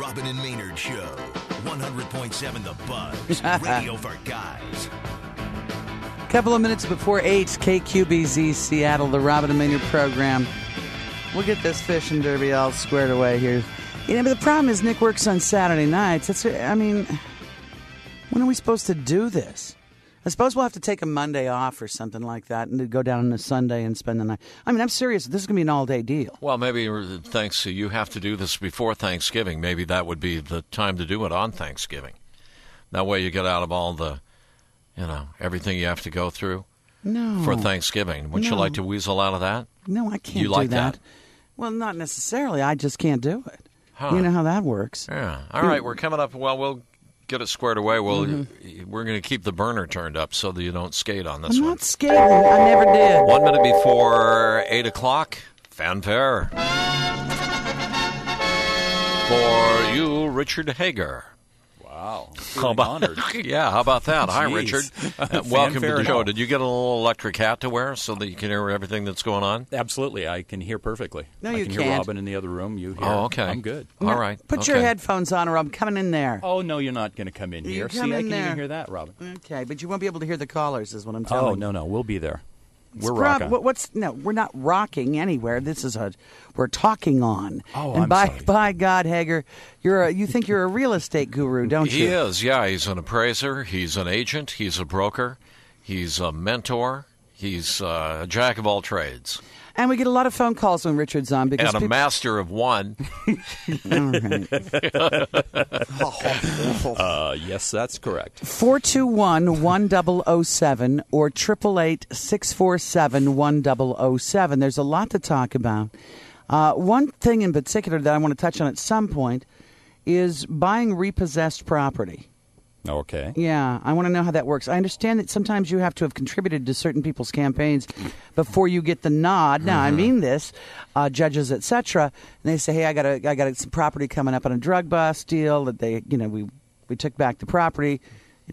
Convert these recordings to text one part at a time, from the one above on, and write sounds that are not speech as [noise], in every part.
Robin and Maynard Show. 100.7 The Buzz. [laughs] Radio for guys. Couple of minutes before 8, KQBZ Seattle, the Robin and Maynard program. We'll get this fishing derby all squared away here. You know, but the problem is Nick works on Saturday nights. That's, I mean, when are we supposed to do this? I suppose we'll have to take a Monday off or something like that and go down on a Sunday and spend the night. I mean, I'm serious. This is going to be an all day deal. Well, maybe uh, thanks you have to do this before Thanksgiving. Maybe that would be the time to do it on Thanksgiving. That way you get out of all the, you know, everything you have to go through No. for Thanksgiving. Wouldn't you like to weasel out of that? No, I can't You do like that. that? Well, not necessarily. I just can't do it. Huh. You know how that works. Yeah. All right, we're coming up. Well, we'll get it squared away. We'll Mm-hmm. we're going to keep the burner turned up so that you don't skate on this I'm one. not skating. I never did. One minute before eight o'clock, fanfare for you, Richard Hagar. Wow. How about, honored. [laughs] yeah, how about that? Hi, Jeez. Richard. [laughs] Uh, welcome to the show. Did you get a little electric hat to wear so that you can hear everything that's going on? Absolutely. I can hear perfectly. No, I you can hear can't. Robin in the other room. You hear. Oh, okay. I'm good. All right. Put your headphones on or I'm coming in there. Oh, no, you're not going to come in here. You here. come See, I in can there. even hear that, Robin. Okay, but you won't be able to hear the callers, is what I'm telling you. Oh, no, no. We'll be there. We're Rob, rocking. what- what's no? We're not rocking anywhere. This is a we're talking on. Oh, and I'm by sorry. by God, Hagar, you're a, you think you're a real estate guru, don't you? He is, yeah. He's an appraiser. He's an agent. He's a broker. He's a mentor. He's uh, a jack of all trades And we get a lot of phone calls when Richard's on because and a people, master of one. [laughs] [laughs] All right. Uh, yes, that's correct. 421 1007 or 888 647 1007. There's a lot to talk about. Uh, one thing in particular that I want to touch on at some point is buying repossessed property. Okay. Yeah, I want to know how that works. I understand that sometimes you have to have contributed to certain people's campaigns before you get the nod. Now, I mean this, uh, judges, etc. And they say, "Hey, I got a, I got a, some property coming up on a drug bust deal that they, you know, we we took back the property.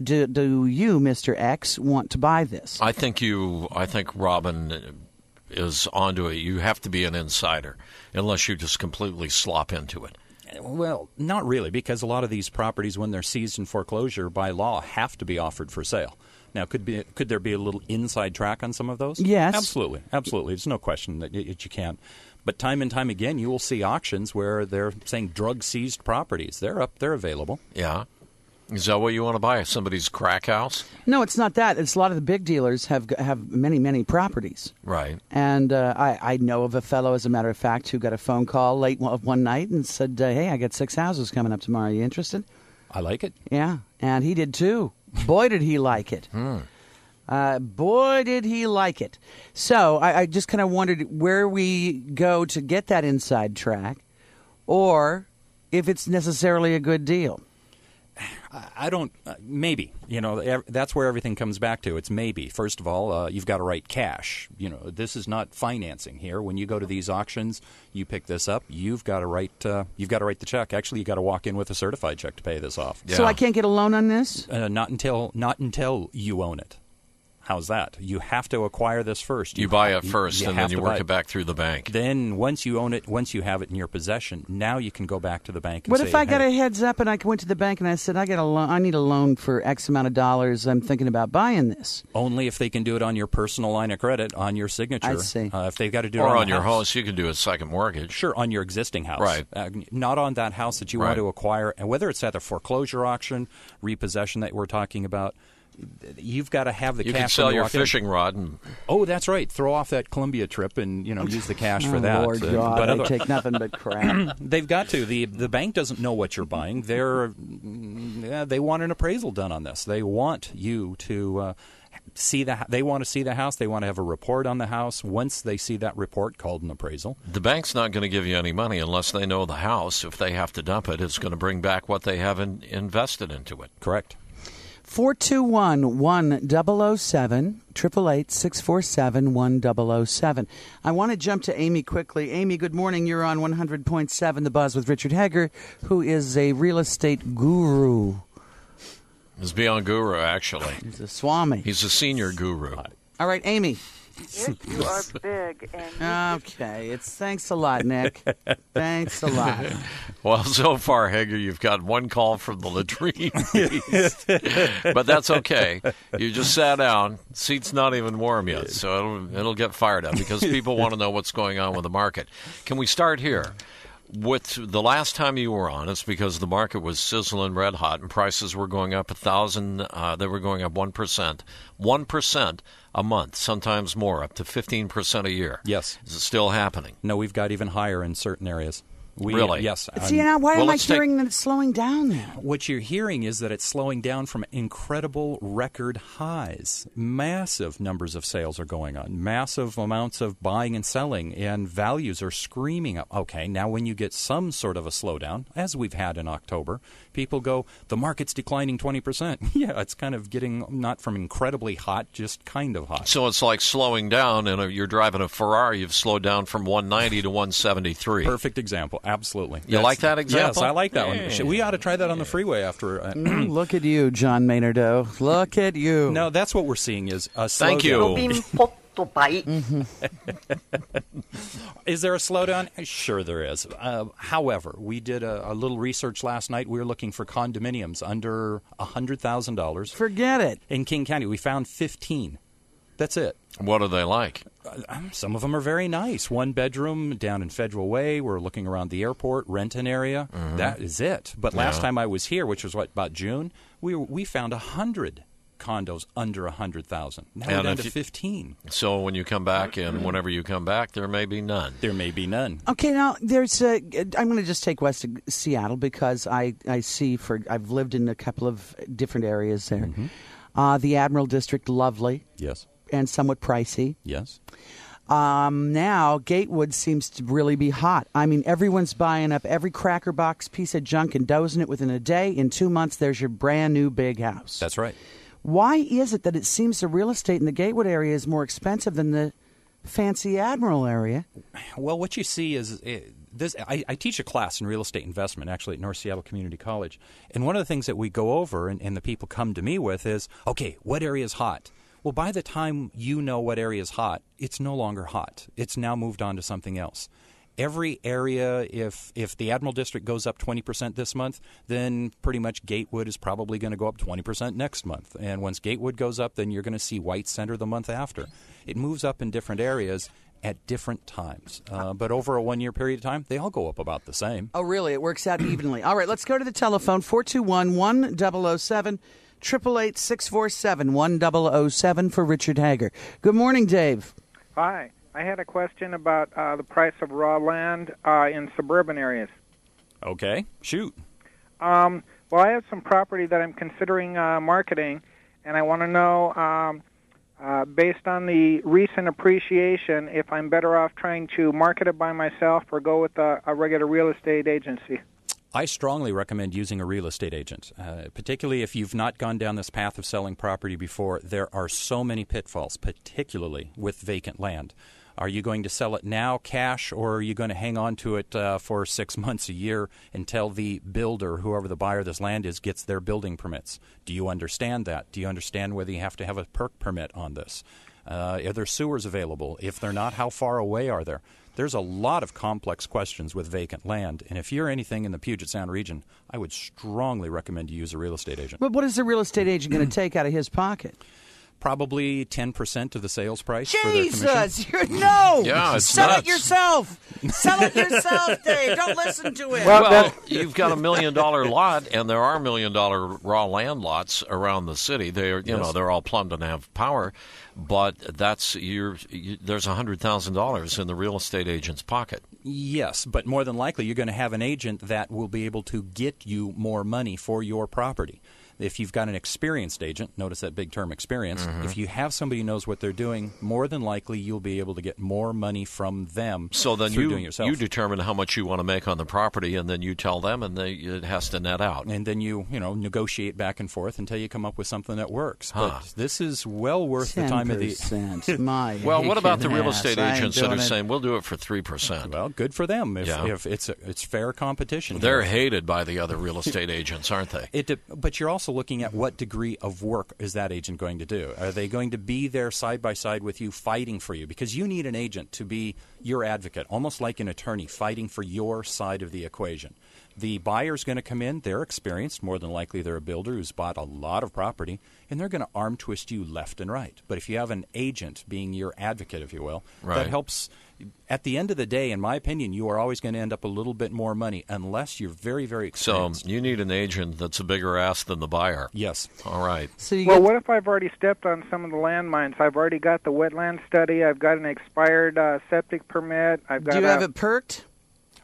Do, do you, Mister X, want to buy this? I think you. I think Robin is onto it. You have to be an insider, unless you just completely slop into it. Well, not really, because a lot of these properties, when they're seized in foreclosure by law, have to be offered for sale. Now, could be could there be a little inside track on some of those? Yes. absolutely, absolutely. There's no question that, that you can't. But time and time again, you will see auctions where they're saying drug seized properties. They're up, they're available. Yeah. Is that what you want to buy? Somebody's crack house? No, it's not that. It's a lot of the big dealers have have many many properties. Right. And uh, I, I know of a fellow, as a matter of fact, who got a phone call late one, one night and said, uh, "Hey, I got six houses coming up tomorrow. Are you interested?" I like it. Yeah, and he did too. Boy, did he like it. Uh, boy, did he like it. So I, I just kind of wondered where we go to get that inside track, or if it's necessarily a good deal. I- I don't. Uh, maybe you know ev- that's where everything comes back to. It's maybe. First of all, uh, you've got to write cash. You know, this is not financing here. When you go to these auctions, you pick this up. You've got to write. Uh, you've got to write the check. Actually, you've got to walk in with a certified check to pay this off. So I can't get a loan on this. Uh, not until not until you own it. How's that? You have to acquire this first. You buy it first, you and then you work buy it back through the bank. Then once you own it, once you have it in your possession, now you can go back to the bank. And What say, if I got a heads up and I went to the bank and I said, "I got a loan. I need a loan for X amount of dollars. I'm thinking about buying this." Only if they can do it on your personal line of credit, on your signature. I see. Uh, if they've got to do it Or on, on your house. house, you can do a second mortgage. Sure, on your existing house. Right. Uh, not on that house that you Right. want to acquire. And whether it's at a foreclosure auction, repossession that we're talking about, you've got to have the You cash. can sell your walk in. fishing rod and Oh, that's right. Throw off that Columbia trip and you know use the cash for oh, that. Lord Uh, God, but they other- take nothing but crap. [clears throat] They've got to. the The bank doesn't know what you're buying. They're mm, yeah, they want an appraisal done on this. They want you to uh, see the. They want to see the house. They want to have a report on the house. Once they see that report, called an appraisal. the bank's not going to give you any money unless they know the house. If they have to dump it, it's going to bring back what they have in, invested into it. Correct. 421 1007, 888 647 1007. I want to jump to Amy quickly. Amy, good morning. You're on 100.7 The Buzz with Richard Hagar, who is a real estate guru. He's Beyond Guru, actually. He's a swami. He's a senior guru. All right, Amy, Yes, [laughs] you are big, and you Okay, it's thanks a lot, Nick. thanks a lot. [laughs] Well, so far, Hagar, you've got one call from the latrine. [laughs] but that's okay. You just sat down. Seat's not even warm yet, so it'll, it'll get fired up because people want to know what's going on with the market. Can we start here? With the last time you were on, it's because the market was sizzling red hot and prices were going up a thousand. Uh, they were going up one percent, one percent a month, sometimes more, up to fifteen percent a year. Yes. is it still happening? No, we've got even higher in certain areas. We, Really? Yes. See, now why well, am I let's take- hearing that it's slowing down now? what you're hearing is that it's slowing down from incredible record highs. Massive numbers of sales are going on, massive amounts of buying and selling, and values are screaming up. Okay, now when you get some sort of a slowdown, as we've had in October, people go, the market's declining 20%. [laughs] yeah, it's kind of getting not from incredibly hot, just kind of hot. So it's like slowing down, and you're driving a Ferrari, you've slowed down from 190 to 173. Perfect example. Absolutely. You That's, like that example? Yes, I like that one. We ought to try that on the freeway after. Uh, mm, look at you, John Maynardo. Look at you. [laughs] No, that's what we're seeing is a Thank you. [laughs] is there a slowdown? Sure, there is. Uh, however, we did a, a, little research last night. We were looking for condominiums under $100,000. Forget it. In King County, we found 15. That's it. What are they like? Uh, um, some of them are very nice. One bedroom down in Federal Way. We're looking around the airport, Renton area. Mm-hmm. That is it. But last Yeah. time I was here, which was what about June, we we found a hundred condos under a hundred thousand. Now And we're down if to you- fifteen. So when you come back, and whenever you come back, there may be none. There may be none. Okay, now there's a. I'm going to just take west of Seattle because I I see for I've lived in a couple of different areas there. Mm-hmm. Uh, the Admiral District, lovely Yes. And somewhat pricey. Yes. Um, now Gatewood seems to really be hot. I mean, everyone's buying up every cracker box piece of junk and dozing it within a day. In two months, there's your brand new big house. That's right. Why is it that it seems the real estate in the Gatewood area is more expensive than the fancy Admiral area? Well, what you see is uh, this. I, I teach a class in real estate investment, actually at North Seattle Community College, and one of the things that we go over and, and the people come to me with is, okay, what area is hot? Well, by the time you know what area is hot, it's no longer hot. It's now moved on to something else. Every area, if if the Admiral District goes up 20% this month, then pretty much Gatewood is probably going to go up 20% next month. And once Gatewood goes up, then you're going to see White Center the month after. It moves up in different areas at different times. Uh, but over a one year period of time, they all go up about the same. Oh, really? It works out evenly. All right, let's go to the telephone 421 1007 888 for Richard Hagar. Good morning, Dave. Hi. I had a question about uh, the price of raw land uh, in suburban areas. Okay, shoot. Um, well, I have some property that I'm considering uh, marketing, and I want to know, um, uh, based on the recent appreciation, if I'm better off trying to market it by myself or go with a, a regular real estate agency. I strongly recommend using a real estate agent, uh, particularly if you've not gone down this path of selling property before. There are so many pitfalls, particularly with vacant land. Are you going to sell it now, cash, or are you going to hang on to it uh, for six [laughs] months, a year, until the builder, whoever the buyer of this land is, gets their building permits? Do you understand that? Do you understand whether you have to have a perk permit on this? Uh, are there sewers available? If they're not, how far away are there? There's a lot of complex questions with vacant land, and if you're anything in the Puget Sound region, I would strongly recommend you use a real estate agent. But what is the real estate agent going to [clears throat] take out of his pocket? Probably 10% of the sales price for their commission. Jesus, you're no. [laughs] Yeah, it's Sell nuts. it yourself. Sell it [laughs] yourself, Dave. Don't listen to it. Well, you've got a million dollar lot, and there are million dollar raw land lots around the city. They're you know they're all plumbed and have power, but that's you're, you, there's a hundred thousand dollars in the real estate agent's pocket. Yes, but more than likely, you're going to have an agent that will be able to get you more money for your property. If you've got an experienced agent, notice that big term experience, Mm-hmm. if you have somebody who knows what they're doing, more than likely you'll be able to get more money from them So then you doing yourself. you determine how much you want to make on the property, and then you tell them, and they, it has to net out. and then you, you know, negotiate back and forth until you come up with something that works. Huh. But this is well worth the time of the 10%. [laughs] My Well, what about the real estate I ain't agents that are it. saying we'll do it for three percent? Well, good for them if, Yeah. if it's a, it's fair competition. They're hated by the other real estate agents, aren't they? It, de- but you're also also looking at what degree of work is that agent going to do. Are they going to be there side by side with you, fighting for you? Because you need an agent to be your advocate, almost like an attorney, fighting for your side of the equation. The buyer's going to come in, they're experienced, more than likely they're a builder who's bought a lot of property, and they're going to arm twist you left and right. But if you have an agent being your advocate, if you will, Right. that helps. At the end of the day, in my opinion, you are always going to end up a little bit more money unless you're very, very So you need an agent that's a bigger ass than the buyer. yes. All right. So you Well, get, what if I've already stepped on some of the landmines? I've already got the wetland study. I've got an expired uh, septic permit. I've got do you a, have it perked?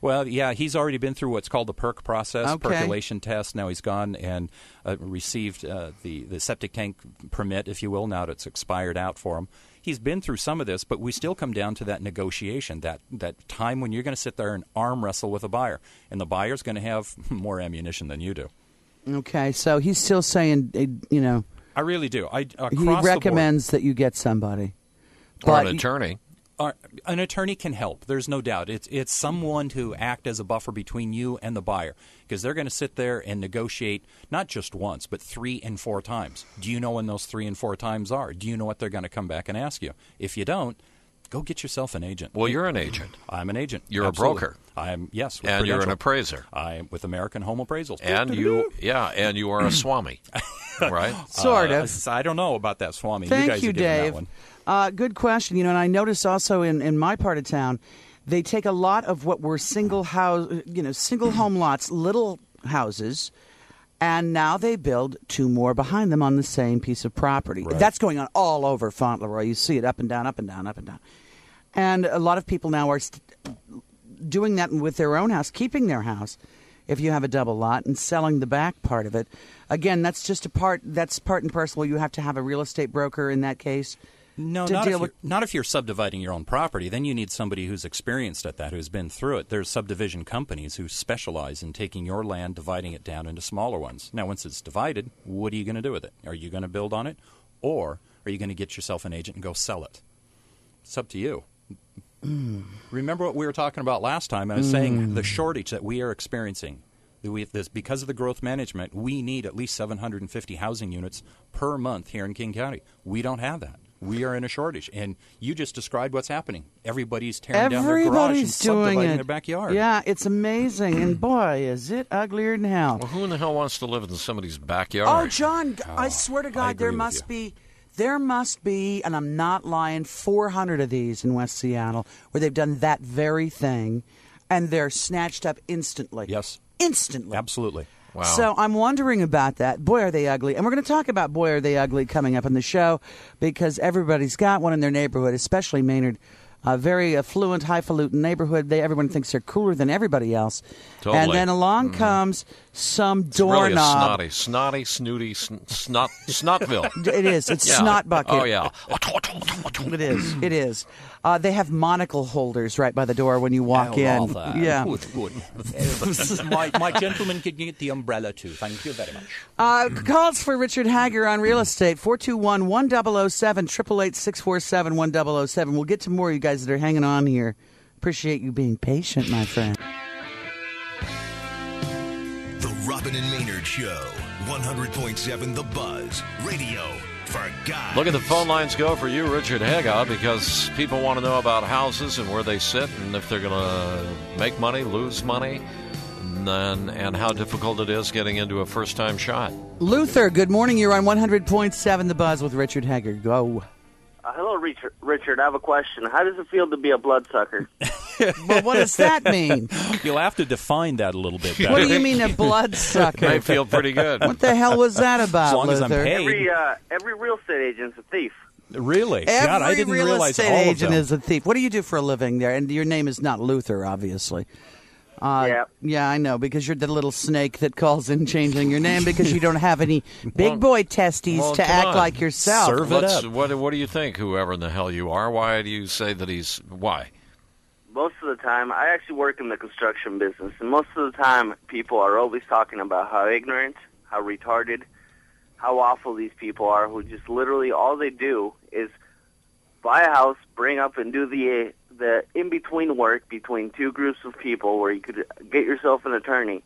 Well, yeah, he's already been through what's called the perk process, Okay. percolation test. Now he's gone and uh, received uh, the the septic tank permit, if you will. Now that it's expired out for him, he's been through some of this, but we still come down to that negotiation, that that time when you're going to sit there and arm wrestle with a buyer, and the buyer's going to have [laughs] more ammunition than you do. Okay, so he's still saying, uh, you know, I really do. I across he the board- recommends that you get somebody. Or an But- attorney. Uh, an attorney can help. There's no doubt. It's it's someone to act as a buffer between you and the buyer because they're going to sit there and negotiate not just once but three and four times. Do you know when those three and four times are? Do you know what they're going to come back and ask you? If you don't, go get yourself an agent. Well, you're an agent. I'm an agent. You're a broker. I'm yes, with And you're an appraiser. I'm with American Home Appraisals. And you, yeah, and you are a swami, [laughs] right? Sort Uh, of. I don't know about that, Swami. Thank you guys you, are giving that Dave. Uh, good question. You know, and I noticed also in, in my part of town, they take a lot of what were single house, you know, single [clears throat] home lots, little houses, and now they build two more behind them on the same piece of property. That's going on all over Fauntleroy. You see it up and down, up and down, up and down. And a lot of people now are st- doing that with their own house, keeping their house if you have a double lot and selling the back part of it. Again, that's just a part that's part and parcel. You have to have a real estate broker in that case. No, not, if not if you're subdividing your own property. Then you need somebody who's experienced at that, who's been through it. There's subdivision companies who specialize in taking your land, dividing it down into smaller ones. Now, once it's divided, what are you going to do with it? Are you going to build on it, or are you going to get yourself an agent and go sell it? It's up to you. Mm. Remember what we were talking about last time? I was saying the mm. shortage that we are experiencing. We, this, because of the growth management, we need at least 750 housing units per month here in King County. We don't have that. We are in a shortage, and you just described what's happening. Everybody's tearing down their garage and Everybody's doing subdividing it. their backyard. Yeah, it's amazing, and boy, is it uglier than hell. Well, who in the hell wants to live in somebody's backyard? Oh, John, I oh, swear to God, there must you. be, there must be, and I'm not lying, 400 of these in West Seattle where they've done that very thing, and they're snatched up instantly. Yes. instantly. Absolutely. Wow. So I'm wondering about that. Boy, are they ugly. And we're going to talk about Boy, Are They Ugly coming up in the show because everybody's got one in their neighborhood, especially Maynard. A very affluent, highfalutin neighborhood. They everyone thinks they're cooler than everybody else. Totally. And then along mm-hmm. comes some It's really a doorknob. snotty, snotty, snooty, sn- snot, snotville. [laughs] It is. It's Yeah. snot bucket. Oh yeah. It is. It is. Uh, they have monocle holders right by the door when you walk in. Yeah. Good, good. [laughs] my, my gentleman can get the umbrella too. Thank you very much. Uh, calls for Richard Hagar on real estate 421 1007 888 647 1007. We'll get to more of you guys that are hanging on here. Appreciate you being patient, my friend. Robin and Maynard Show. 100.7 The Buzz. Radio for guys. Look at the phone lines go for you, Richard Hagar, because people want to know about houses and where they sit and if they're going to make money, lose money, and, then, and how difficult it is getting into a first time shot. Luther, good morning. You're on 100.7 The Buzz with Richard Hagar. Go. Uh, hello, Richard. Richard, I have a question. How does it feel to be a bloodsucker? Well, [laughs] what does that mean? [laughs] You'll have to define that a little bit better. What do you mean a bloodsucker? [laughs] May feel pretty good. What the hell was that about, As long as Luther? I'm paid. Every uh, every real estate agent's a thief. Really? Every God, I didn't real realize estate all of agent is a thief. What do you do for a living there? And your name is not Luther, obviously. Uh, Yeah. Yeah, I know because you're the little snake that calls in changing your name because you don't have any [laughs] big Well- boy testes well, to act on. like yourself. Serve it Let's- up. What, what do you think, whoever in the hell you are? Why do you say that he's. Why? Most of the time, I actually work in the construction business, and most of the time, people are always talking about how ignorant, how retarded, how awful these people are. Who just literally all they do is buy a house, bring up, and do the the in between work between two groups of people, where you could get yourself an attorney.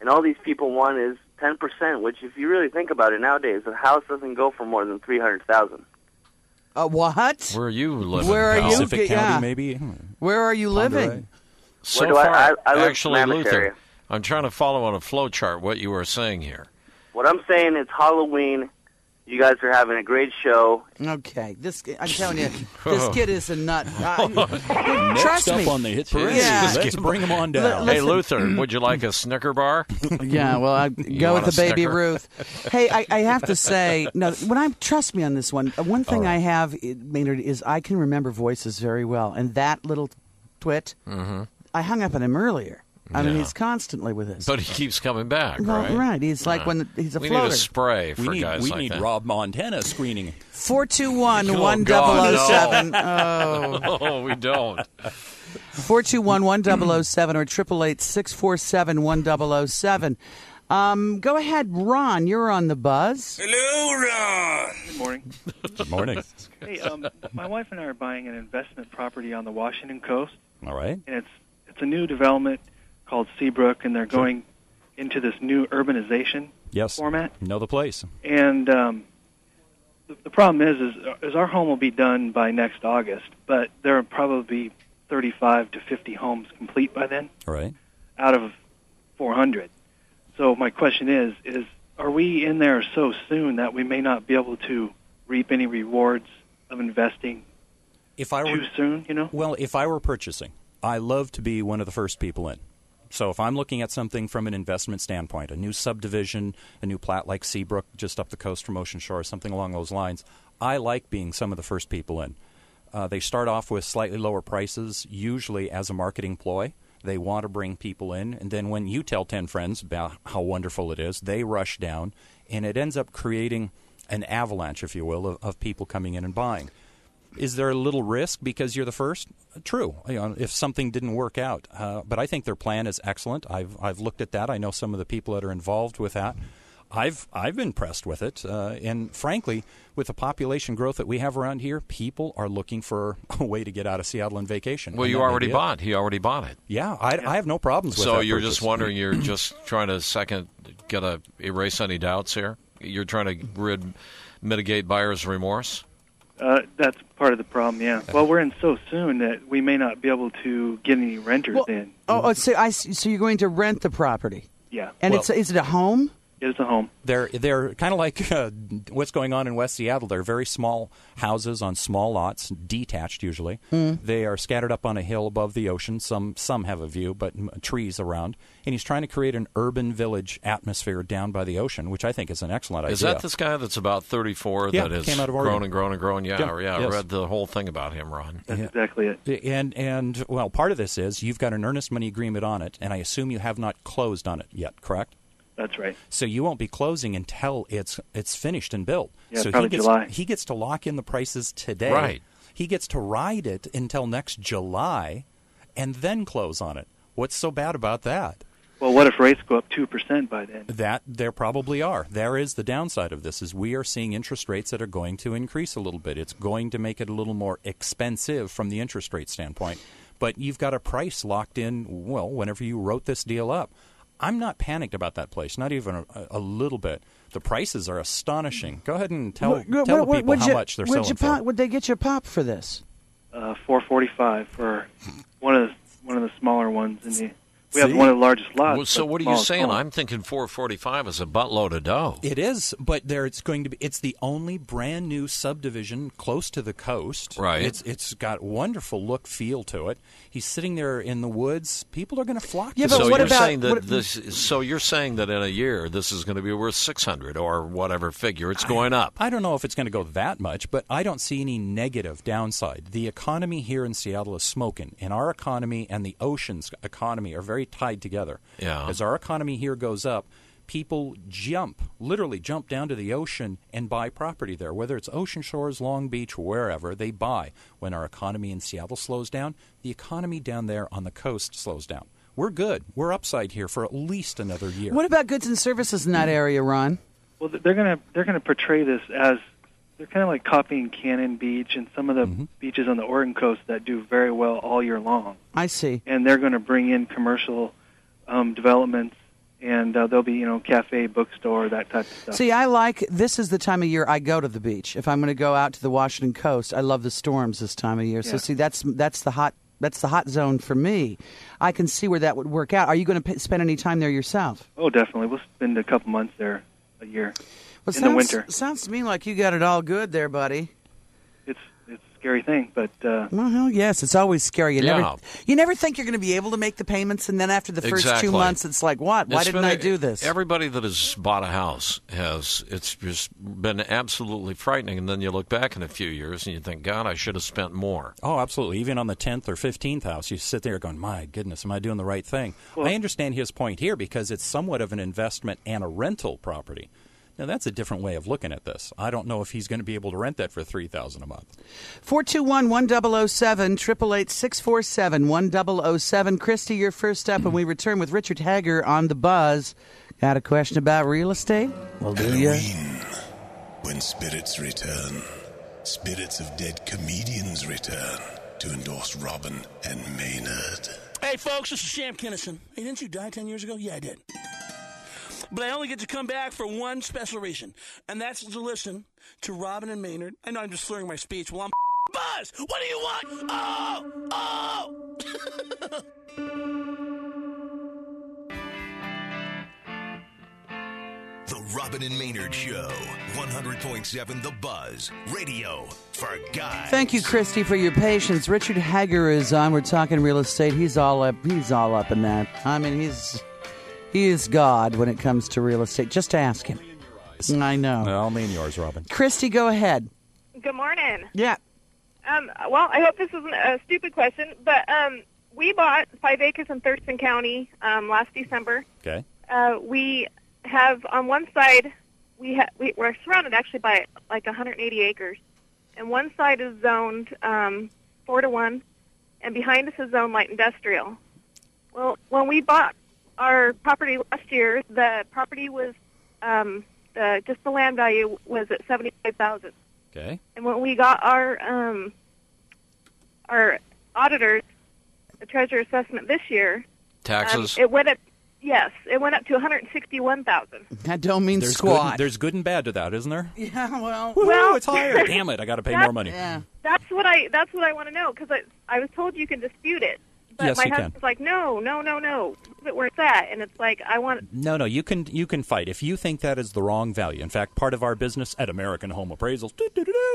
And all these people want is ten percent. Which, if you really think about it nowadays, a house doesn't go for more than three hundred thousand. Uh, what? Where are you living? Where are you? Pacific Yeah. County, maybe. Hmm. Where are you living? So Where do I- far, I- I live actually, Klamath Luther, area. I'm trying to follow on a flow chart what you were saying here. What I'm saying is Halloween. You guys are having a great show. Okay, this I'm telling you, [laughs] this kid is a nut. [laughs] I- trust Next me. on the hit parade, Yeah. let's bring him on down. Listen- Hey, Luther, would you like a Snicker bar? [laughs] Yeah, well, I go with the baby sticker? Ruth. Hey, I, I have to say, no, when I trust me on this one, uh, one thing I have, uh, Maynard, is I can remember voices very well, and that little twit, I hung up on him earlier. I mean. Yeah. he's constantly with us. But he keeps coming back, well, right? right. He's like when he's a we need floater. a spray for we need, guys we like need that. Rob Montana screening. Four two one Oh, one God, double oh seven. [laughs] Oh. We don't. 421 1007 or 888 647 1007. Um, go ahead, Ron. You're on the buzz. Hello, Ron. Good morning. Good morning. [laughs] Hey, um, my wife and I are buying an investment property on the Washington coast, All right. and it's it's a new development called Seabrook, and they're going into this new urbanization Yes. format. Know the place. And um, the, the problem is, is, is our home will be done by next August, but there will probably be 35 to 50 homes complete by then, All right. out of 400. So my question is, is are we in there so soon that we may not be able to reap any rewards of investing If I were too soon? You know. Well, if I were purchasing, I love to be one of the first people in. So if I'm looking at something from an investment standpoint, a new subdivision, a new plat like Seabrook just up the coast from Ocean Shore, something along those lines, I like being some of the first people in. Uh, they start off with slightly lower prices, usually as a marketing ploy. They want to bring people in, and then when you tell 10 friends about how wonderful it is, they rush down, and it ends up creating an avalanche, if you will, of, of people coming in and buying. Is there a little risk because you're the first? True. You know, if something didn't work out, uh, but I think their plan is excellent. I've I've looked at that. I know some of the people that are involved with that. I've I've been impressed with it, uh, and frankly, with the population growth that we have around here, people are looking for [laughs] a way to get out of Seattle on vacation. Well, And you already bought. He already bought it. Yeah, I, I have no problems with So you're purchase. just wondering. You're [clears throat] just trying to second get a erase any doubts here. You're trying to rid, mitigate buyer's remorse. Uh, that's part of the problem. Yeah. Well, we're in so soon that we may not be able to get any renters Well, in. oh, oh, so, I, so you're going to rent the property. Yeah. And Well- it's is it a home? It is a home. They're they're kind of like [laughs] uh, what's going on in West Seattle. They're very small houses on small lots, detached usually. They are scattered up on a hill above the ocean. Some some have a view, but m- trees around. And he's trying to create an urban village atmosphere down by the ocean, which I think is an excellent idea. Is that this guy that's about 34 Yeah, that has came out of grown Oregon. and grown and grown? Yeah, Yeah, yeah. I read the whole thing about him, Ron. That's Yeah. exactly it. and and well, part of this is you've got an earnest money agreement on it, and I assume you have not closed on it yet, correct? That's right. So you won't be closing until it's it's finished and built. Yeah, so probably he gets July. he gets to lock in the prices today. Right. He gets to ride it until next July, and then close on it. What's so bad about that? Well, what if rates go up two percent by then? That there probably are. There is the downside of this is we are seeing interest rates that are going to increase a little bit. It's going to make it a little more expensive from the interest rate standpoint. But you've got a price locked in. Well, whenever you wrote this deal up, I'm not panicked about that place. Not even a, a little bit. The prices are astonishing. Go ahead and tell What- what- tell the what- people what'd how you- much they're selling you pop, for. Would they get you a pop for this? Uh, Four forty-five for one of the one of the smaller ones in the. We have one of the largest lots. Well, so what are you saying? home. I'm thinking 445 is a buttload of dough. It is, but there it's going to be. It's the only brand new subdivision close to the coast. Right. It's it's got wonderful look feel to it. He's sitting there in the woods. People are going to flock. Yeah, to but so what you're about- saying that what- this? So you're saying that in a year this is going to be worth 600 or whatever figure. It's going up. I don't know if it's going to go that much, but I don't see any negative downside. The economy here in Seattle is smoking, and our economy and the ocean's economy are very tied together. Yeah. As our economy here goes up, people jump, literally jump down to the ocean and buy property there. Whether it's Ocean Shores, Long Beach, wherever, they buy. When our economy in Seattle slows down, the economy down there on the coast slows down. We're good. We're upside here for at least another year. What about goods and services in that area, Ron? Well, they're gonna they're gonna portray this as they're kind of like copying Cannon Beach and some of the Mm-hmm. beaches on the Oregon coast that do very well all year long. I see. And they're going to bring in commercial um, developments and uh, there'll be you know cafe, bookstore, that type of stuff. See, I like this is the time of year I go to the beach. If I'm going to go out to the Washington coast, I love the storms this time of year. So see, that's that's the hot that's the hot zone for me. I can see where that would work out. Are you going to p- spend any time there yourself? oh, definitely. We'll spend a couple months there a year Well, in sounds, the winter. Sounds to me like you got it all good there, buddy. It's it's a scary thing, but uh, Well, yes, it's always scary. You Yeah. never you never think you're going to be able to make the payments, and then after the first Exactly. two months, it's like, what? Why It's didn't been I a- do this? Everybody that has bought a house has it's just been absolutely frightening, and then you look back in a few years and you think, God, I should have spent more. Oh, absolutely. Even on the 10th or 15th house, you sit there going, my goodness, am I doing the right thing? I understand his point here because it's somewhat of an investment and a rental property. Now, that's a different way of looking at this. I don't know if he's going to be able to rent that for 3000 a month. 421 1007, 888 647 1007. Christy, you're first up, and we return with Richard Hagar on the buzz. Got a question about real estate? Well, do you? When spirits return, spirits of dead comedians return to endorse Robin and Maynard. Hey, folks, this is Sam Kinison. Hey, didn't you die 10 years ago? Yeah, I did. But I only get to come back for one special reason, and that's to listen to Robin and Maynard. I know I'm just slurring my speech. Well, I'm [laughs] Buzz! What do you want? Oh! Oh! [laughs] The Robin and Maynard Show. 100.7 The Buzz. Radio for guys. Thank you, Christy, for your patience. Richard Hagar is on. We're talking real estate. He's all up. He's all up in that. I mean, he's he is God when it comes to real estate. Just ask him. I know. I'll mean yours, Robin. Christy, go ahead. Good morning. Yeah. Um, well, I hope this isn't a stupid question, but um, we bought five acres in Thurston County um, last December. Okay. Uh, we have on one side we ha- we, we're surrounded actually by like 180 acres, and one side is zoned um, four to one, and behind us is zoned light industrial. Well, when we bought our property last year, the property was um, the just the land value was at 75,000. Okay. And when we got our um, our auditors, the treasurer assessment this year, um, Taxes. it went up. Yes, it went up to one hundred sixty-one thousand. That don't mean There's squat. good, there's good and bad to that, isn't there? [laughs] yeah, well, Woo, Well- it's higher. [laughs] Damn it, I got to pay more money. yeah. That's what I. That's what I want to know because I I was told you can dispute it, but Yes, my you can. husband's like, no, no, no, no, leave it where it's at, and it's like I want. No, no, you can you can fight if you think that is the wrong value. In fact, part of our business at American Home Appraisals,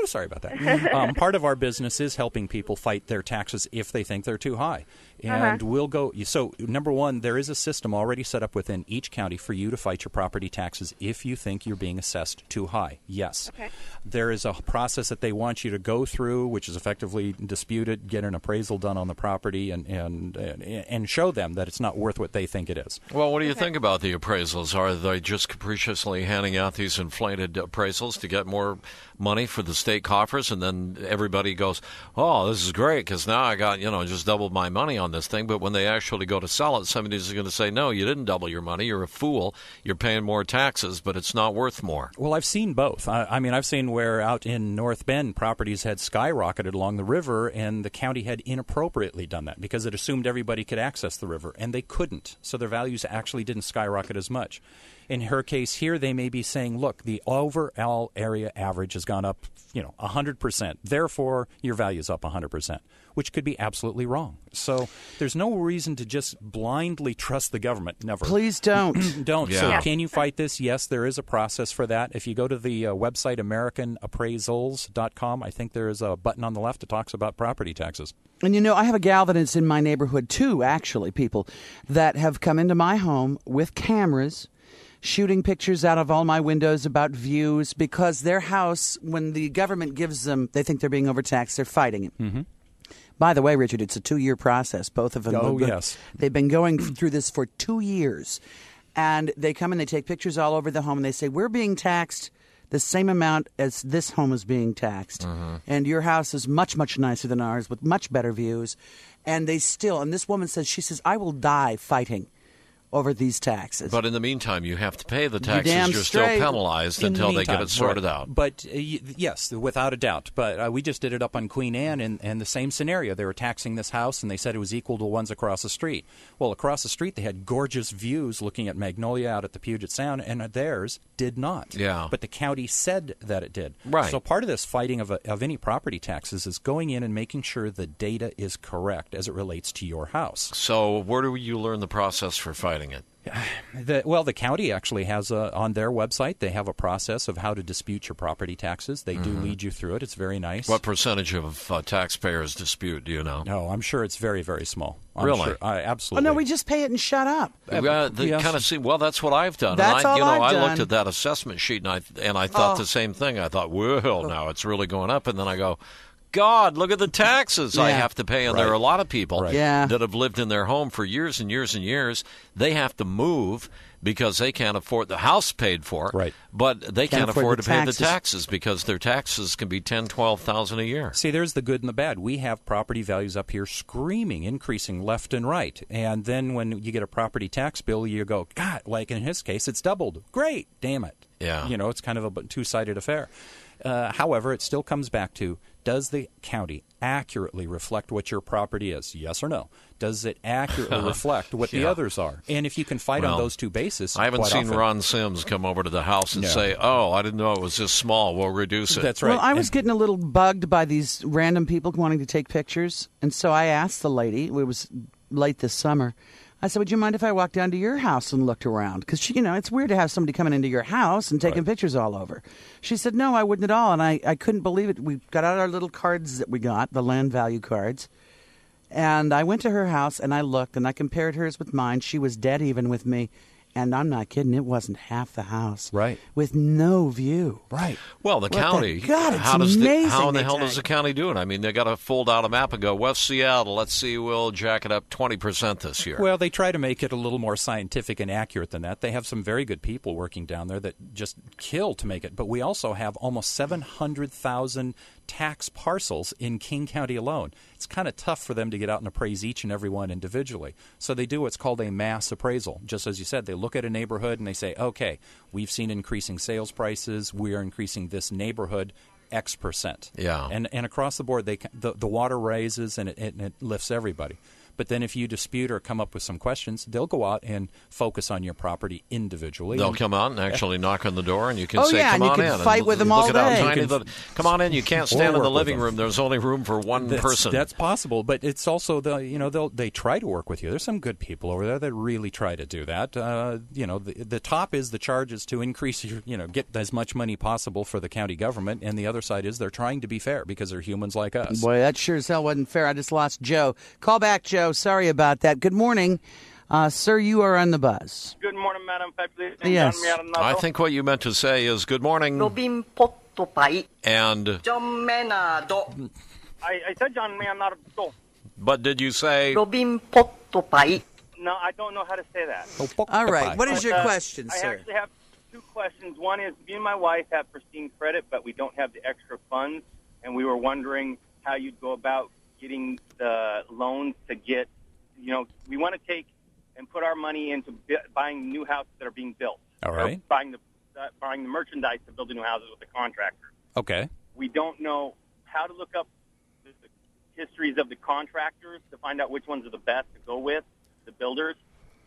sorry about that. [laughs] um, part of our business is helping people fight their taxes if they think they're too high, Uh-huh. and we'll go. So, number one, there is a system already set up within each county for you to fight your property taxes if you think you're being assessed too high. Yes, Okay. there is a process that they want you to go through, which is effectively disputed, get an appraisal done on the property, and and and, and show them that it's not worth what they think it is. Well, what do you think about the appraisals? Are they just capriciously handing out these inflated appraisals to get more money for the state coffers, and then everybody goes, "Oh, this is great because now I got you know just doubled my money on this thing." But when they actually go to sell it, somebody's going to say, "No, you didn't double your money. You're a fool. You're paying more taxes, but it's not worth more." Well, I've seen both. I, I mean, I've seen where out in North Bend properties had skyrocketed along the river, and the county had inappropriately done that because it assumed everybody could access the river, and they couldn't. So their values actually didn't skyrocket as much. In her case here, they may be saying, look, the overall area average has gone up, you know, 100%. Therefore, your value is up 100%, which could be absolutely wrong. So there's no reason to just blindly trust the government. Never. Please don't. [clears throat] Don't. So Yeah. can you fight this? Yes, there is a process for that. If you go to the uh, website americanappraisals.com, I think there is a button on the left that talks about property taxes. And you know, I have a gal that is in my neighborhood too, actually, people that have come into my home with cameras shooting pictures out of all my windows about views because their house, when the government gives them, they think they're being overtaxed, they're fighting it. Mm-hmm. By the way, Richard, it's a two year process. Both of them. Oh, been- yes. They've been going through this for two years. And they come and they take pictures all over the home and they say, We're being taxed the same amount as this home is being taxed. Mm-hmm. And your house is much, much nicer than ours with much better views. And they still, and this woman says, She says, I will die fighting over these taxes. But in the meantime, you have to pay the taxes. damn You're still penalized the until they get it sorted right. out. But uh, yes, without a doubt. But uh, we just did it up on Queen Anne, and, and the same scenario. They were taxing this house, and they said it was equal to ones across the street. Well, across the street, they had gorgeous views looking at Magnolia out at the Puget Sound, and theirs did not. Yeah. But the county said that it did. Right. So part of this fighting of, a, of any property taxes is going in and making sure the data is correct as it relates to your house. So where do you learn the process for fighting it? [sighs] The, well, the county actually has a, on their website. They have a process of how to dispute your property taxes. They do lead you through it. It's very nice. Mm-hmm. What percentage of uh, taxpayers dispute? Do you know? No, I'm sure it's very, very small. I'm Really? Sure, I, oh absolutely. no, we just pay it and shut up. Well, the yes. kind of see. Well, that's what I've done. That's and I, all you know, I've I done. looked at that assessment sheet and I and I thought Oh. the same thing. I thought, well, now it's really going up. And then I go, God, look at the taxes I have to pay. And there are a lot of people Right. Yeah. that have lived in their home for years and years and years. They have to move because they can't afford the house paid for. Right. But they Can't can't, afford afford the to pay the taxes. taxes because their taxes can be ten, twelve thousand a year. See, there's the good and the bad. We have property values up here screaming, increasing left and right. And then when you get a property tax bill, you go, God, like in his case, it's doubled. Great, damn it. Yeah. You know, it's kind of a two sided affair. Uh, however, it still comes back to does the county accurately reflect what your property is? Yes or no? Does it accurately [laughs] reflect what the others are? And if you can fight Well, on those two bases, I haven't seen often- Ron Sims come over to the house and No. say, "Oh, I didn't know it was this small. We'll reduce it." That's right. Well, I was And- getting a little bugged by these random people wanting to take pictures, and so I asked the lady. It was late this summer. I said, "Would you mind if I walked down to your house and looked around? Because you know it's weird to have somebody coming into your house and taking pictures all over." She said, "No, I wouldn't at all," and I, I couldn't believe it. We got out our little cards that we got, the land value cards, and I went to her house and I looked and I compared hers with mine. She was dead even with me, and I'm not kidding. It wasn't half the house, Right. With no view, right. Well, the What the- county. God, it's how does amazing the, how in the hell tell does the county do it? I mean, they got to fold out a map and go West Seattle. Let's see, we'll jack it up twenty percent this year. Well, they try to make it a little more scientific and accurate than that. They have some very good people working down there that just kill to make it. But we also have almost 700,000 tax parcels in King County alone. It's kind of tough for them to get out and appraise each and every one individually. So they do what's called a mass appraisal. Just as you said, they look at a neighborhood and they say, okay, we've seen increasing sales prices. We are increasing this neighborhood. X percent, Yeah. and and across the board, they the, the water raises and it, and it lifts everybody. But then if you dispute or come up with some questions, they'll go out and focus on your property individually. They'll And- come out and actually [laughs] knock on the door, and you can Oh, say, yeah, "Come and you on can in." fight and with them all day. tiny can- the- come on in. You can't stand in the living room. There's only room for one that's, person. That's possible, but it's also the you know they'll they try to work with you. There's some good people over there that really try to do that. Uh, you know, the, the top is the charge is to increase your you know get as much money possible for the county government, and the other side is they're trying to be fair because they're humans like us. Boy, that sure as hell wasn't fair. I just lost Joe. Call back, Joe. Sorry about that. Good morning. Uh, sir, you are on the buzz. Good morning, Madam Fabulous. Yes. I think what you meant to say is "Good morning," Robin Pottopai. and John Maynard. I, I said John Maynard. but did you say? Robin Pottopai. No, I don't know how to say that. All right. What is your Uh, question, I actually have two questions. One is me and my wife have pristine credit, but we don't have the extra funds, and we were wondering how you'd go about getting the loans to get, you know, we want to take and put our money into bu- buying new houses that are being built. All right. buying the uh, buying the merchandise to build the new houses with the contractor. Okay. We don't know how to look up the, the histories of the contractors to find out which ones are the best to go with, the builders,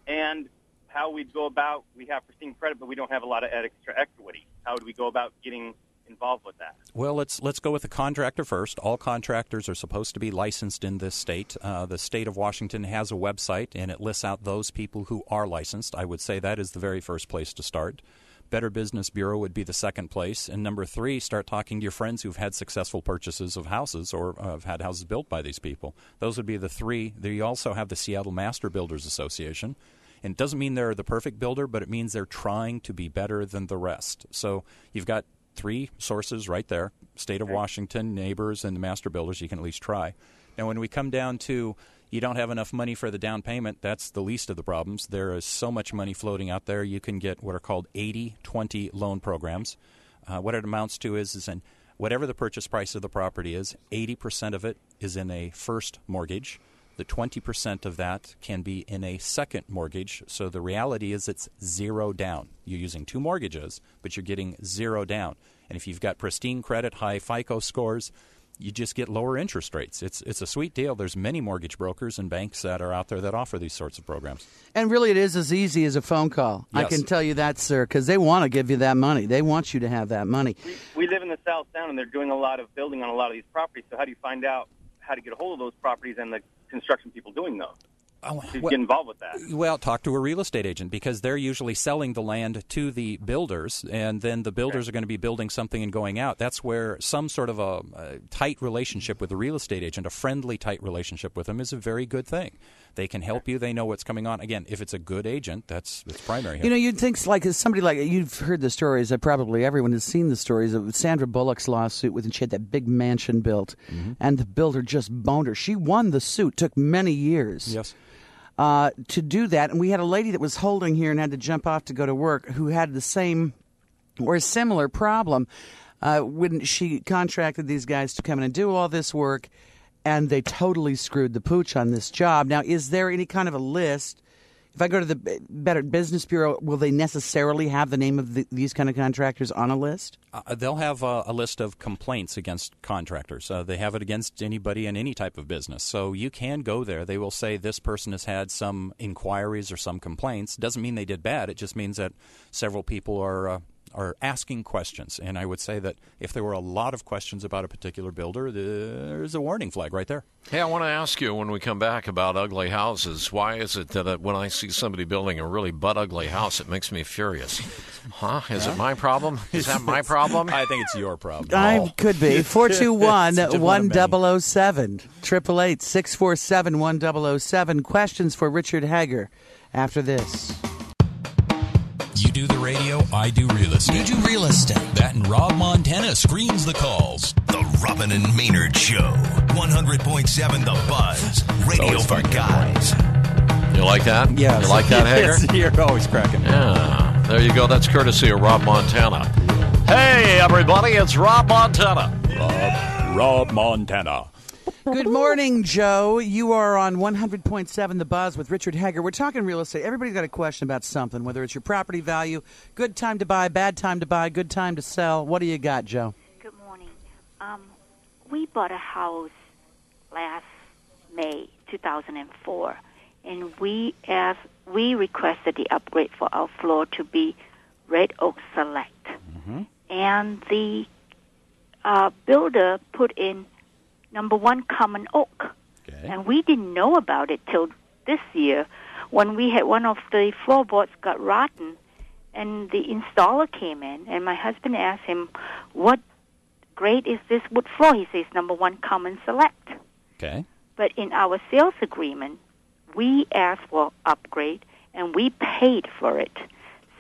and how we'd go about. We have pristine credit, but we don't have a lot of extra equity. How would we go about getting involved with that? Well, let's let's go with the contractor first. All contractors are supposed to be licensed in this state. Uh, the state of Washington has a website, and it lists out those people who are licensed. I would say that is the very first place to start. Better Business Bureau would be the second place, and number three, start talking to your friends who've had successful purchases of houses or uh, have had houses built by these people. Those would be the three. You also have the Seattle Master Builders Association. And it doesn't mean they're the perfect builder, but it means they're trying to be better than the rest. So you've got three sources right there state of washington neighbors and the master builders you can at least try. Now when we come down to you don't have enough money for the down payment that's the least of the problems. There is so much money floating out there you can get what are called 80-20 loan programs. Uh, what it amounts to is is in whatever the purchase price of the property is 80% of it is in a first mortgage the 20% of that can be in a second mortgage. So the reality is it's zero down. You're using two mortgages, but you're getting zero down. And if you've got pristine credit, high FICO scores, you just get lower interest rates. It's it's a sweet deal. There's many mortgage brokers and banks that are out there that offer these sorts of programs. And really, it is as easy as a phone call. I can tell you that, sir, because they want to give you that money. They want you to have that money. We live in the South Sound, and they're doing a lot of building on a lot of these properties. So how do you find out how to get a hold of those properties and the construction people doing those? Oh, To well- get involved with that. Well, talk to a real estate agent because they're usually selling the land to the builders, and then the builders are going to be building something and going out. That's where some sort of a, a tight relationship with the real estate agent, a friendly, tight relationship with them, is a very good thing. They can help you. They know what's coming on. Again, if it's a good agent, that's that's primary. You know, you'd think like somebody like you've heard the stories. Uh, probably everyone has seen the stories of Sandra Bullock's lawsuit when she had that big mansion built, Mm-hmm. and the builder just boned her. She won the suit. Took many years. Yes. Uh, to do that, and we had a lady that was holding here and had to jump off to go to work who had the same or a similar problem uh, when she contracted these guys to come in and do all this work, and they totally screwed the pooch on this job. Now, is there any kind of a list? If I go to the Better Business Bureau, will they necessarily have the name of the, these kind of contractors on a list? Uh, they'll have uh, a list of complaints against contractors. Uh, they have it against anybody in any type of business. So you can go there. They will say this person has had some inquiries or some complaints. Doesn't mean they did bad. It just means that several people are uh, are asking questions. And I would say that if there were a lot of questions about a particular builder, there's a warning flag right there. Hey, I want to ask you when we come back about ugly houses. Why is it that uh, when I see somebody building a really butt ugly house, it makes me furious? Huh? Is it my problem? Is that my problem? [laughs] I think it's your problem. I could be. 421 [laughs] It's just one 1007. 888 647 1007. Questions for Richard Hagar after this. You do the radio, I do real estate. You do real estate. That and Rob Montana screens the calls. The Robin and Maynard Show. 100.7 The Buzz. Radio for fun to guys. You like that? Yeah. You like that, [laughs] Hagar? Yes, you're always cracking. Yeah. There you go. That's courtesy of Rob Montana. Hey, everybody, it's Rob Montana. Rob, Rob Montana. Good morning, Joe. You are on 100.7 The Buzz with Richard Hagar. We're talking real estate. Everybody's got a question about something, whether it's your property value, good time to buy, bad time to buy, good time to sell. What do you got, Joe? Good morning. Um, we bought a house last May 2004, and we asked, we requested the upgrade for our floor to be Red Oak Select, and the uh, builder put in number one Common Oak, Okay. and we didn't know about it till this year when we had one of the floorboards got rotten and the installer came in and my husband asked him what grade is this wood floor? He says number one common select. Okay. but in our sales agreement we asked for upgrade and we paid for it.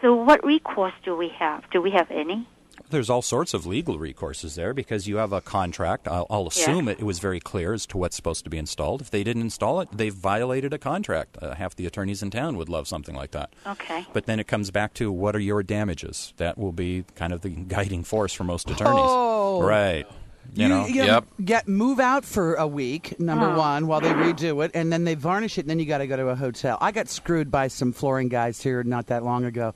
So what recourse do we have? Do we have any There's all sorts of legal recourses there because you have a contract. I'll, I'll assume it, it was very clear as to what's supposed to be installed. If they didn't install it, they've violated a contract. Uh, half the attorneys in town would love something like that. okay But then it comes back to what are your damages? That will be kind of the [laughs] guiding force for most attorneys. Oh. Right. You, know? Yep. Get move out for a week, number Oh. one, while they redo it, and then they varnish it, and then you got to go to a hotel. I got screwed by some flooring guys here not that long ago,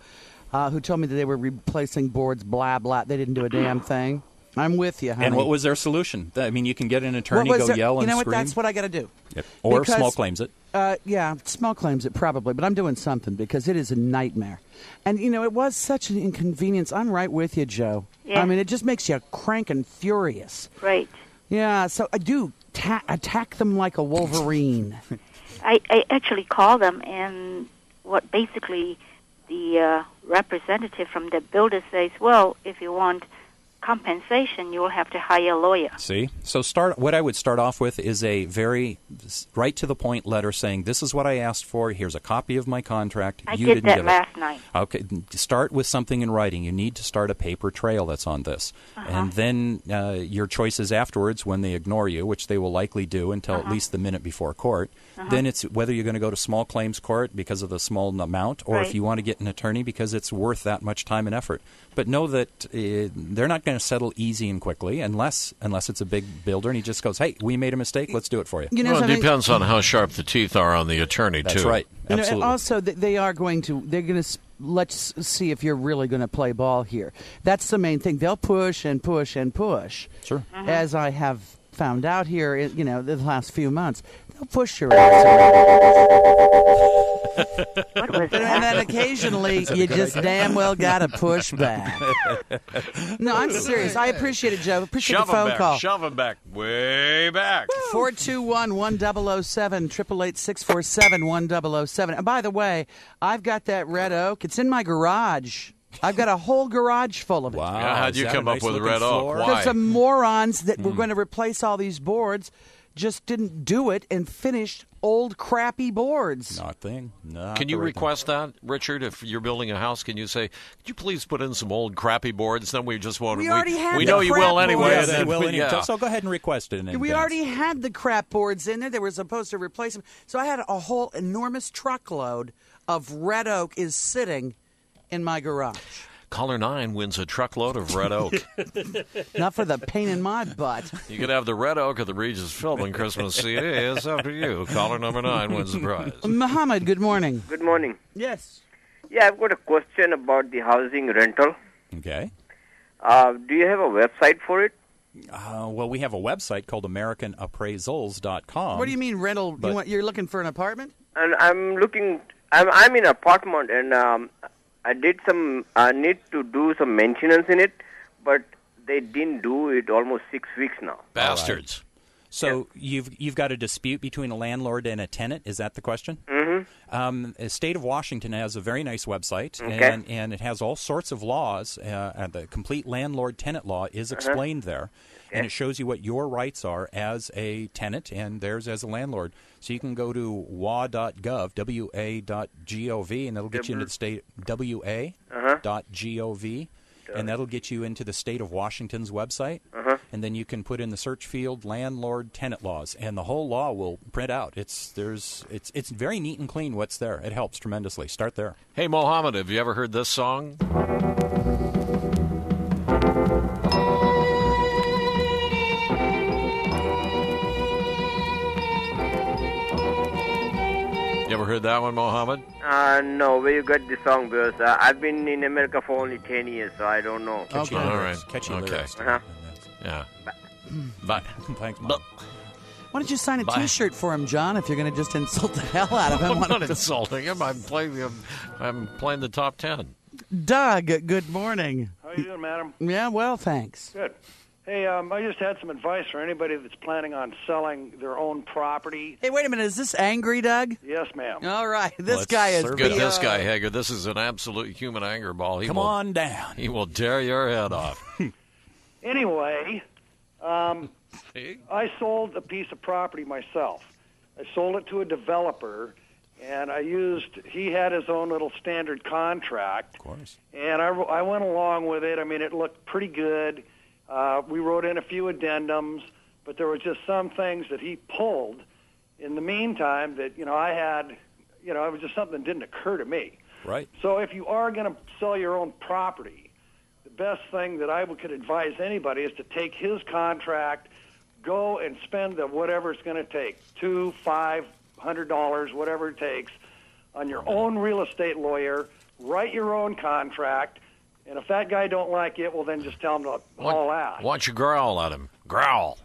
uh, who told me that they were replacing boards. Blah blah. They didn't do a damn thing. I'm with you, honey. And what was their solution? I mean, you can get an attorney, What was go their- yell You and know what? scream. That's what I got to do. Yep. Or Because- small claims it. Uh, yeah, small claims it probably, but I'm doing something because it is a nightmare. And you know, it was such an inconvenience. I'm right with you, Joe. Yeah. I mean, it just makes you crank and furious. right Yeah, so I do ta- attack them like a wolverine. [laughs] I, I actually call them, and what basically the uh, representative from the builder says, well, if you want compensation, you will have to hire a lawyer. See, so start. What I would start off with is a very right to the point letter saying, "This is what I asked for. Here's a copy of my contract. I you did didn't that give last it." night. Okay, start with something in writing. You need to start a paper trail that's on this, and then uh, your choices afterwards when they ignore you, which they will likely do until at least the minute before court. Then it's whether you're going to go to small claims court because of the small amount, or if you want to get an attorney because it's worth that much time and effort. But know that uh, they're not going to settle easy and quickly, unless unless it's a big builder and he just goes, "Hey, we made a mistake. Let's do it for you." You know well, it depends on how sharp the teeth are on the attorney, That's too. right. You know, Absolutely. and also, they are going to. They're going to. Let's see if you're really going to play ball here. That's the main thing. They'll push and push and push. Sure. As I have found out here, you know, the last few months, they'll push your ass. [laughs] What was And then occasionally, you just damn well got to push [laughs] back. No, I'm serious. I appreciate it, Joe. Appreciate Shove the phone back. call. Shove him back. Way back. 421 1007, 888 647 1007. And by the way, I've got that red oak. It's in my garage. I've got a whole garage full of it. Wow. Yeah, how'd you come up nice with looking red oak? floor? Why? Because some morons that were hmm. going to replace all these boards just didn't do it and finished old crappy boards. Not a thing. Not Can you right thing. request that, Richard? If you're building a house, can you say, "Could you please put in some old crappy boards?" Then we just won't. We already had we the know you will anyway. boards. Yeah, and then will we- anyway. yeah. So go ahead and request it in We advance. already had the crap boards in there. They were supposed to replace them. So I had a whole enormous truckload of red oak is sitting in my garage. Caller nine wins a truckload of red oak. [laughs] Not for the pain in my butt. you could have the red oak of the Regis Philbin Christmas CD. It's up to you. Caller number nine wins the prize. Muhammad, good morning. Good morning. Yes. Yeah, I've got a question about the housing rental. Okay. Uh, do you have a website for it? Uh, well, we have a website called AmericanAppraisals.com. What do you mean rental? but- you want, you're looking for an apartment? And I'm looking. I'm I'm in an apartment, and um, I did some. I need to do some maintenance in it, but they didn't do it almost six weeks now. Bastards. So you've you've got a dispute between a landlord and a tenant. Is that the question? Mm-hmm. Um, the state of Washington has a very nice website, Okay. and, and it has all sorts of laws. Uh, and the complete landlord-tenant law is Uh-huh. explained there, and it shows you what your rights are as a tenant and theirs as a landlord. So you can go to wa.gov, wa.gov, and that'll get you into the state wa Uh-huh. dot gov, and that'll get you into the state of Washington's website. Uh-huh. And then you can put in the search field landlord tenant laws, and the whole law will print out. It's there's it's it's very neat and clean. What's there? It helps tremendously. Start there. Hey, Mohammed, have you ever heard this song? Ever heard that one, Mohammed? Uh, no, where you got the song? Because uh, I've been in America for only ten years, so I don't know. Catchy Okay. lyrics. All right. Catchy Okay. lyrics. Uh-huh. Yeah. But Thanks, Mom. but Why don't you sign a Bye. shirt for him, John? If you're going to just insult the hell out of him. I'm not insulting him. I'm playing. I'm, I'm playing the top ten. Doug, good morning. How you doing, madam? Yeah, well, thanks. Good. Hey, um, I just had some advice for anybody that's planning on selling their own property. Hey, wait a minute. Is this angry, Doug? Yes, ma'am. All right. This Let's guy is serve Good, it. this guy Hagar. This is an absolute human anger ball. He Come will, on down. He will tear your head off. [laughs] Anyway, um, [laughs] See? I sold a piece of property myself. I sold it to a developer, and I used. He had his own little standard contract, Of course. and I, I went along with it. I mean, it looked pretty good. Uh, we wrote in a few addendums, but there were just some things that he pulled in the meantime that, you know, I had, you know, it was just something that didn't occur to me. Right. So if you are going to sell your own property, the best thing that I would- could advise anybody is to take his contract, go and spend the whatever it's going to take, two, five hundred dollars, whatever it takes, on your own real estate lawyer, write your own contract, and if that guy don't like it, well then just tell him to haul out. Why don't you growl at him? Growl.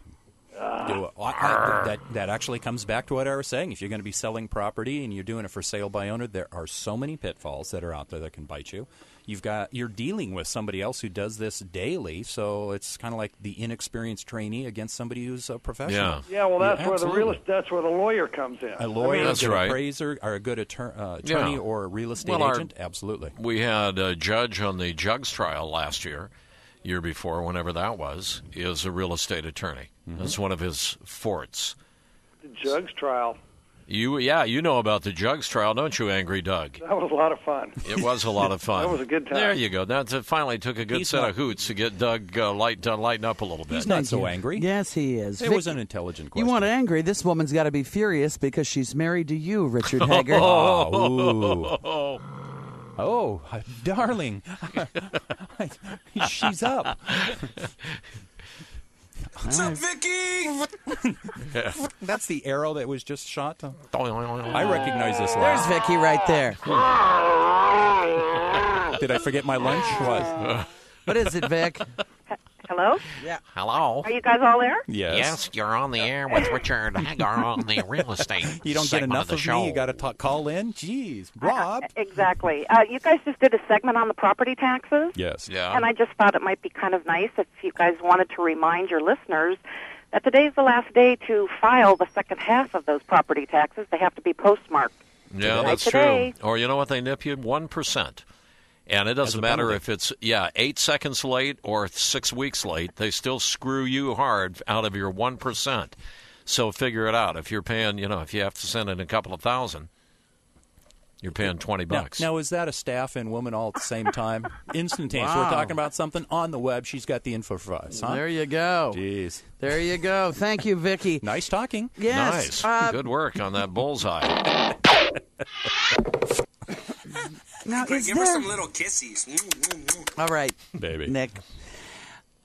Do it. Well, I- that that actually comes back to what I was saying. If you're going to be selling property and you're doing it for sale by owner, there are so many pitfalls that are out there that can bite you. You've got you're dealing with somebody else who does this daily, so it's kind of like the inexperienced trainee against somebody who's a professional. Yeah, yeah. well that's where the real absolutely. that's where the lawyer comes in. A lawyer, That's a good right. appraiser, or a good attor- uh, attorney, Yeah. or a real estate Well, our- agent. Absolutely. We had a judge on the Jugs trial last year, year before, whenever that was, is a real estate attorney. Mm-hmm. That's one of his forts. The Jugs trial. You, yeah, you know about the Jugs trial, don't you, Angry Doug? That was a lot of fun. It was a lot of [laughs] fun. That was a good time. There you go. That finally took a good He's set not- of hoots to get Doug uh, light uh, lighten up a little bit. He's not so angry. Yes, he is. It Vic- was an intelligent question. You question. want angry? This woman's got to be furious because she's married to you, Richard [laughs] Hagar. Oh, ooh. [laughs] Oh, Oh, darling. [laughs] She's up. What's up, Vicky? [laughs] That's the arrow that was just shot. I recognize this laugh. There's Vicky right there. Did I forget my lunch? What? What is it, Vic? Hello? Yeah. Hello. Are you guys all there? Yes. Yes, you're on the air with Richard Hagar on the real [laughs] estate. You don't get enough of the of, show. me. You got to call in. Jeez, Rob. Exactly. Uh, you guys just did a segment on the property taxes. Yes. Yeah. And I just thought it might be kind of nice if you guys wanted to remind your listeners that today's the last day to file the second half of those property taxes. They have to be postmarked. Yeah, Today. that's Today. true. Or you know what they nip you? One percent. And it doesn't matter penalty. if it's yeah eight seconds late or six weeks late. They still screw you hard out of your one percent. So figure it out. If you're paying, you know, if you have to send in a couple of thousand, you're paying twenty Now, bucks. now, is that a staff and woman all at the same time? [laughs] Instantaneous. Wow. We're talking about something on the web. She's got the info for us. Huh? There you go. Jeez. There you go. Thank you, Vicky. [laughs] Nice talking. Yes. nice, uh, good work on that bullseye. [laughs] Now, is give her some little kissies. Mm. All right, Baby. Nick.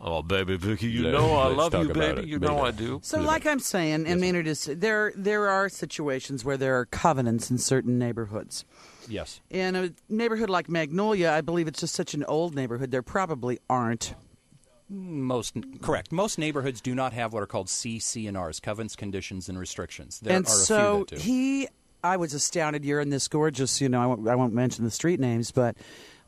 Oh, baby Vicky, you Let- know I love you, baby. it, You know baby. I do. So, like I'm saying, and Maynard is there. There are situations where there are covenants in certain neighborhoods. Yes. In a neighborhood like Magnolia, I believe it's just such an old neighborhood. There probably aren't. Most correct. Most neighborhoods do not have what are called CCNRs, covenants, conditions, and restrictions. There and are so a few that do. he, I was astounded. You're in this gorgeous, you know, I won't, I won't mention the street names, but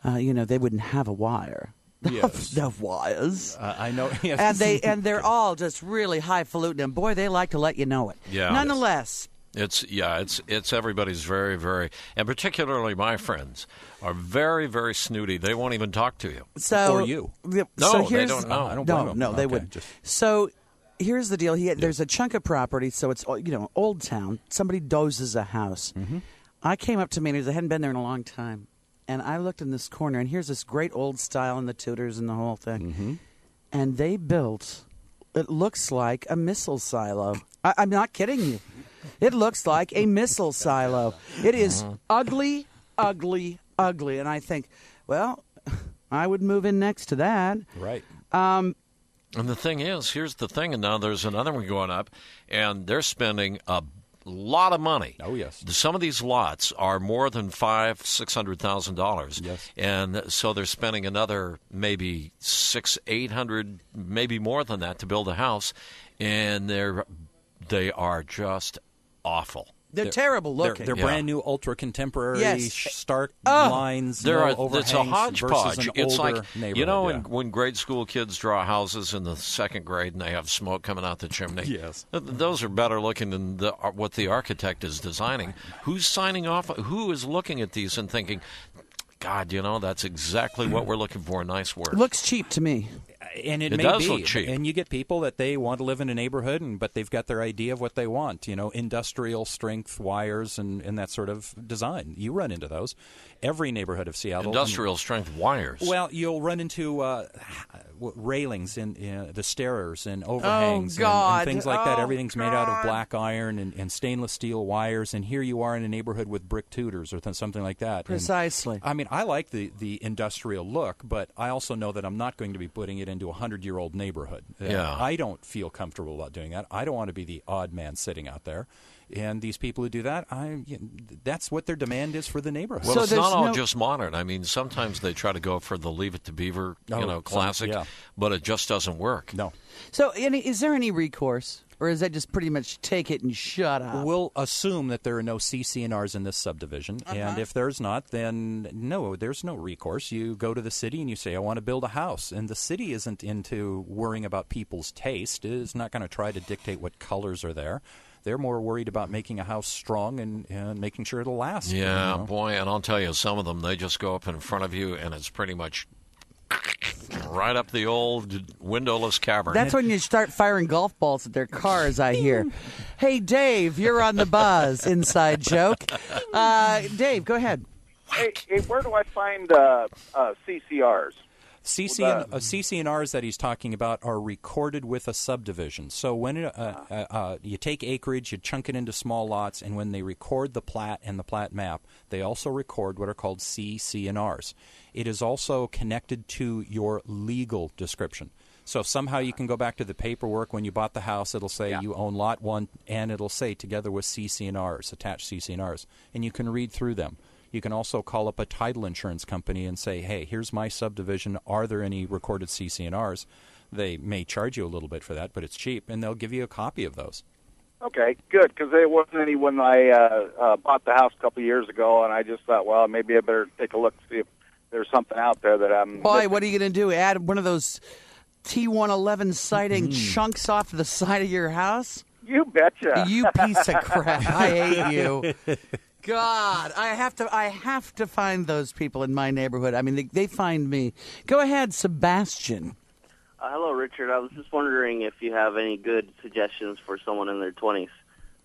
uh, you know they wouldn't have a wire. [laughs] Yes. [laughs] the wires. Uh, I know. [laughs] Yes. and they and they're all just really highfalutin, and boy, they like to let you know it. Yeah. Nonetheless, It's yeah, it's it's everybody's very very, and particularly my friends are very very snooty. They won't even talk to you. so Or you. yeah, No, so they don't know. I don't no, no, they Okay, wouldn't. just- So here's the deal. He had, there's a chunk of property, so it's you know old town. Somebody dozes a house. Mm-hmm. I came up to Maynard's. I hadn't been there in a long time, and I looked in this corner, and here's this great old style and the Tudors and the whole thing. Mm-hmm. And they built. It looks like a missile silo. I, I'm not kidding you. It looks like a missile silo. It is Mm-hmm. ugly, ugly, ugly. And I think, well, [laughs] I would move in next to that. right. Um, And the thing is, here's the thing, and now there's another one going up, and they're spending a lot of money. Oh yes. Some of these lots are more than five, six hundred thousand dollars. Yes. and so they're spending another maybe six, eight hundred, maybe more than that to build a house, and they're they are just awful. They're, terrible They're, looking. they're Yeah. brand new, ultra contemporary, Yes. stark Oh. lines. There are, it's a hodgepodge. an It's older like neighborhood. you know yeah. when, when grade school kids draw houses in the second grade and they have smoke coming out the chimney. [laughs] Yes. Those are better looking than the, uh, what the architect is designing. Who's signing off? Who is looking at these and thinking, God, you know that's exactly what we're looking for. Nice work. looks cheap to me. And it, It may does be. look cheap. And you get people that they want to live in a neighborhood, and but they've got their idea of what they want. You know, industrial strength wires and, and that sort of design. You run into those. Every neighborhood of Seattle. Industrial strength wires. Well, you'll run into uh, railings and uh, the stairs and overhangs and- God. and, things like that. Oh, Everything's made out of black iron and, and stainless steel wires. And here you are in a neighborhood with brick Tudors or th- something like that. And, Precisely. I mean, I like the, the industrial look, but I also know that I'm not going to be putting it into a hundred year old neighborhood. Uh, Yeah. I don't feel comfortable about doing that. I don't want to be the odd man sitting out there. And these people who do that, I that's what their demand is for the neighborhood. Well, So it's not all no- just modern. I mean, sometimes they try to go for the Leave It to Beaver, Oh, you know, some- classic, yeah. but it just doesn't work. no. So, any, is there any recourse, or is that just pretty much take it and shut up? We'll assume that there are no CCNRs in this subdivision, Uh-huh. and if there's not, then no, there's no recourse. You go to the city and you say, "I want to build a house," and the city isn't into worrying about people's taste. It is not going to try to dictate what colors are there. They're more worried about making a house strong and, and making sure it'll last. you Yeah, know? boy, and I'll tell you, some of them they just go up in front of you, and it's pretty much right up the old windowless cavern. That's when you start firing golf balls at their cars, I hear. hey, Dave, you're on the buzz. Inside joke. Uh, Dave, go ahead. Hey, hey, where do I find uh, uh, CCRs? CC Well, uh, CCNRs that he's talking about are recorded with a subdivision. So when it, uh, uh, uh, you take acreage, you chunk it into small lots, and when they record the plat and the plat map, they also record what are called CCNRs. It is also connected to your legal description. So if somehow you can go back to the paperwork when you bought the house, it'll say you own lot one, and it'll say together with CCNRs, attached CCNRs, and you can read through them. You can also call up a title insurance company and say, hey, here's my subdivision. Are there any recorded CCNRs? They may charge you a little bit for that, but it's cheap, and they'll give you a copy of those. Okay, good, because there wasn't any when I uh, uh, bought the house a couple of years ago, and I just thought, well, maybe I better take a look to see if there's something out there that I'm. Boy, what are you going to do? Add one of those T111 siding chunks off the side of your house? You betcha. You piece of crap. I hate you. [laughs] God, I have to. I have to find those people in my neighborhood. I mean, they, they find me. Go ahead, Sebastian. Uh, hello, Richard. I was just wondering if you have any good suggestions for someone in their 20s,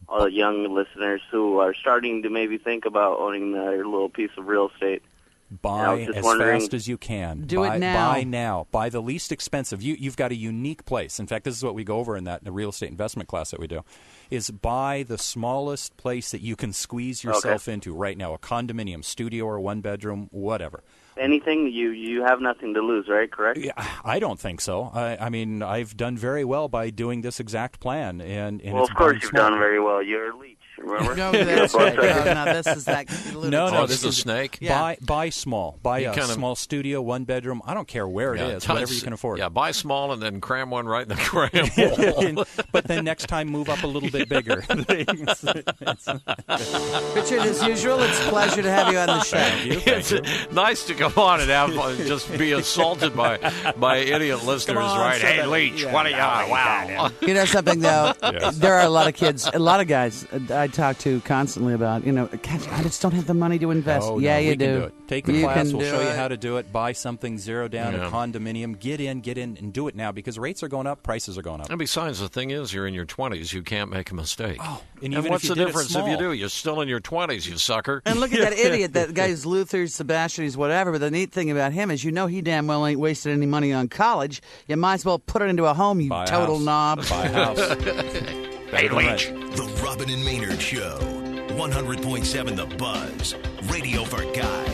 all the young listeners who are starting to maybe think about owning their little piece of real estate. I Buy as fast as you can. Do it buy, now. Buy now. Buy the least expensive. You, you've got a unique place. In fact, this is what we go over in that the real estate investment class that we do. Is buy the smallest place that you can squeeze yourself into right now. A condominium, studio, or one bedroom, whatever. Anything you you have nothing to lose, right? Correct. Yeah, i don't think so. I, I mean, I've done very well by doing this exact plan, and, and well, it's of course you've small. done very well. You're a leech. Remember? No, [laughs] that's right. No, no, this is that. No, no, Oh, this the is snake? Buy, buy small. Buy You a kind of- small studio, one bedroom. I don't care where it Yeah, is, tons- whatever you can afford. Yeah, buy small and then cram one right in the cram [laughs] hole. but then next time move up a little bit bigger. [laughs] Richard, as usual, it's a pleasure to have you on the show. it's nice to come on and have just be assaulted by by idiot listeners, on, right? so Hey, that- Leach, yeah, what are you? no, Wow. You know something though? Yes. There are a lot of kids, a lot of guys uh, I talk to constantly about. You know, "Gosh, I just don't have the money to invest. Oh, yeah, no, you we do. Can do it. Take the You class. We'll do show you how to do it. Buy something zero down, Yeah. a condominium. Get in, get in, and do it now because rates are going up, prices are going up. And besides, the thing is, you're in your 20s. You can't make a mistake. Oh, and and even if what's you the difference if you do? You're still in your 20s, you sucker. And look at that [laughs] idiot. That guy's Luther, Sebastian, he's whatever. But the neat thing about him is, you know, he damn well ain't wasted any money on college. You might as well put it into a home, you Buy a total house. knob. Buy a house. [laughs] Hey, than Leach. The Robin and Maynard Show. 100.7 The Buzz. Radio for guys.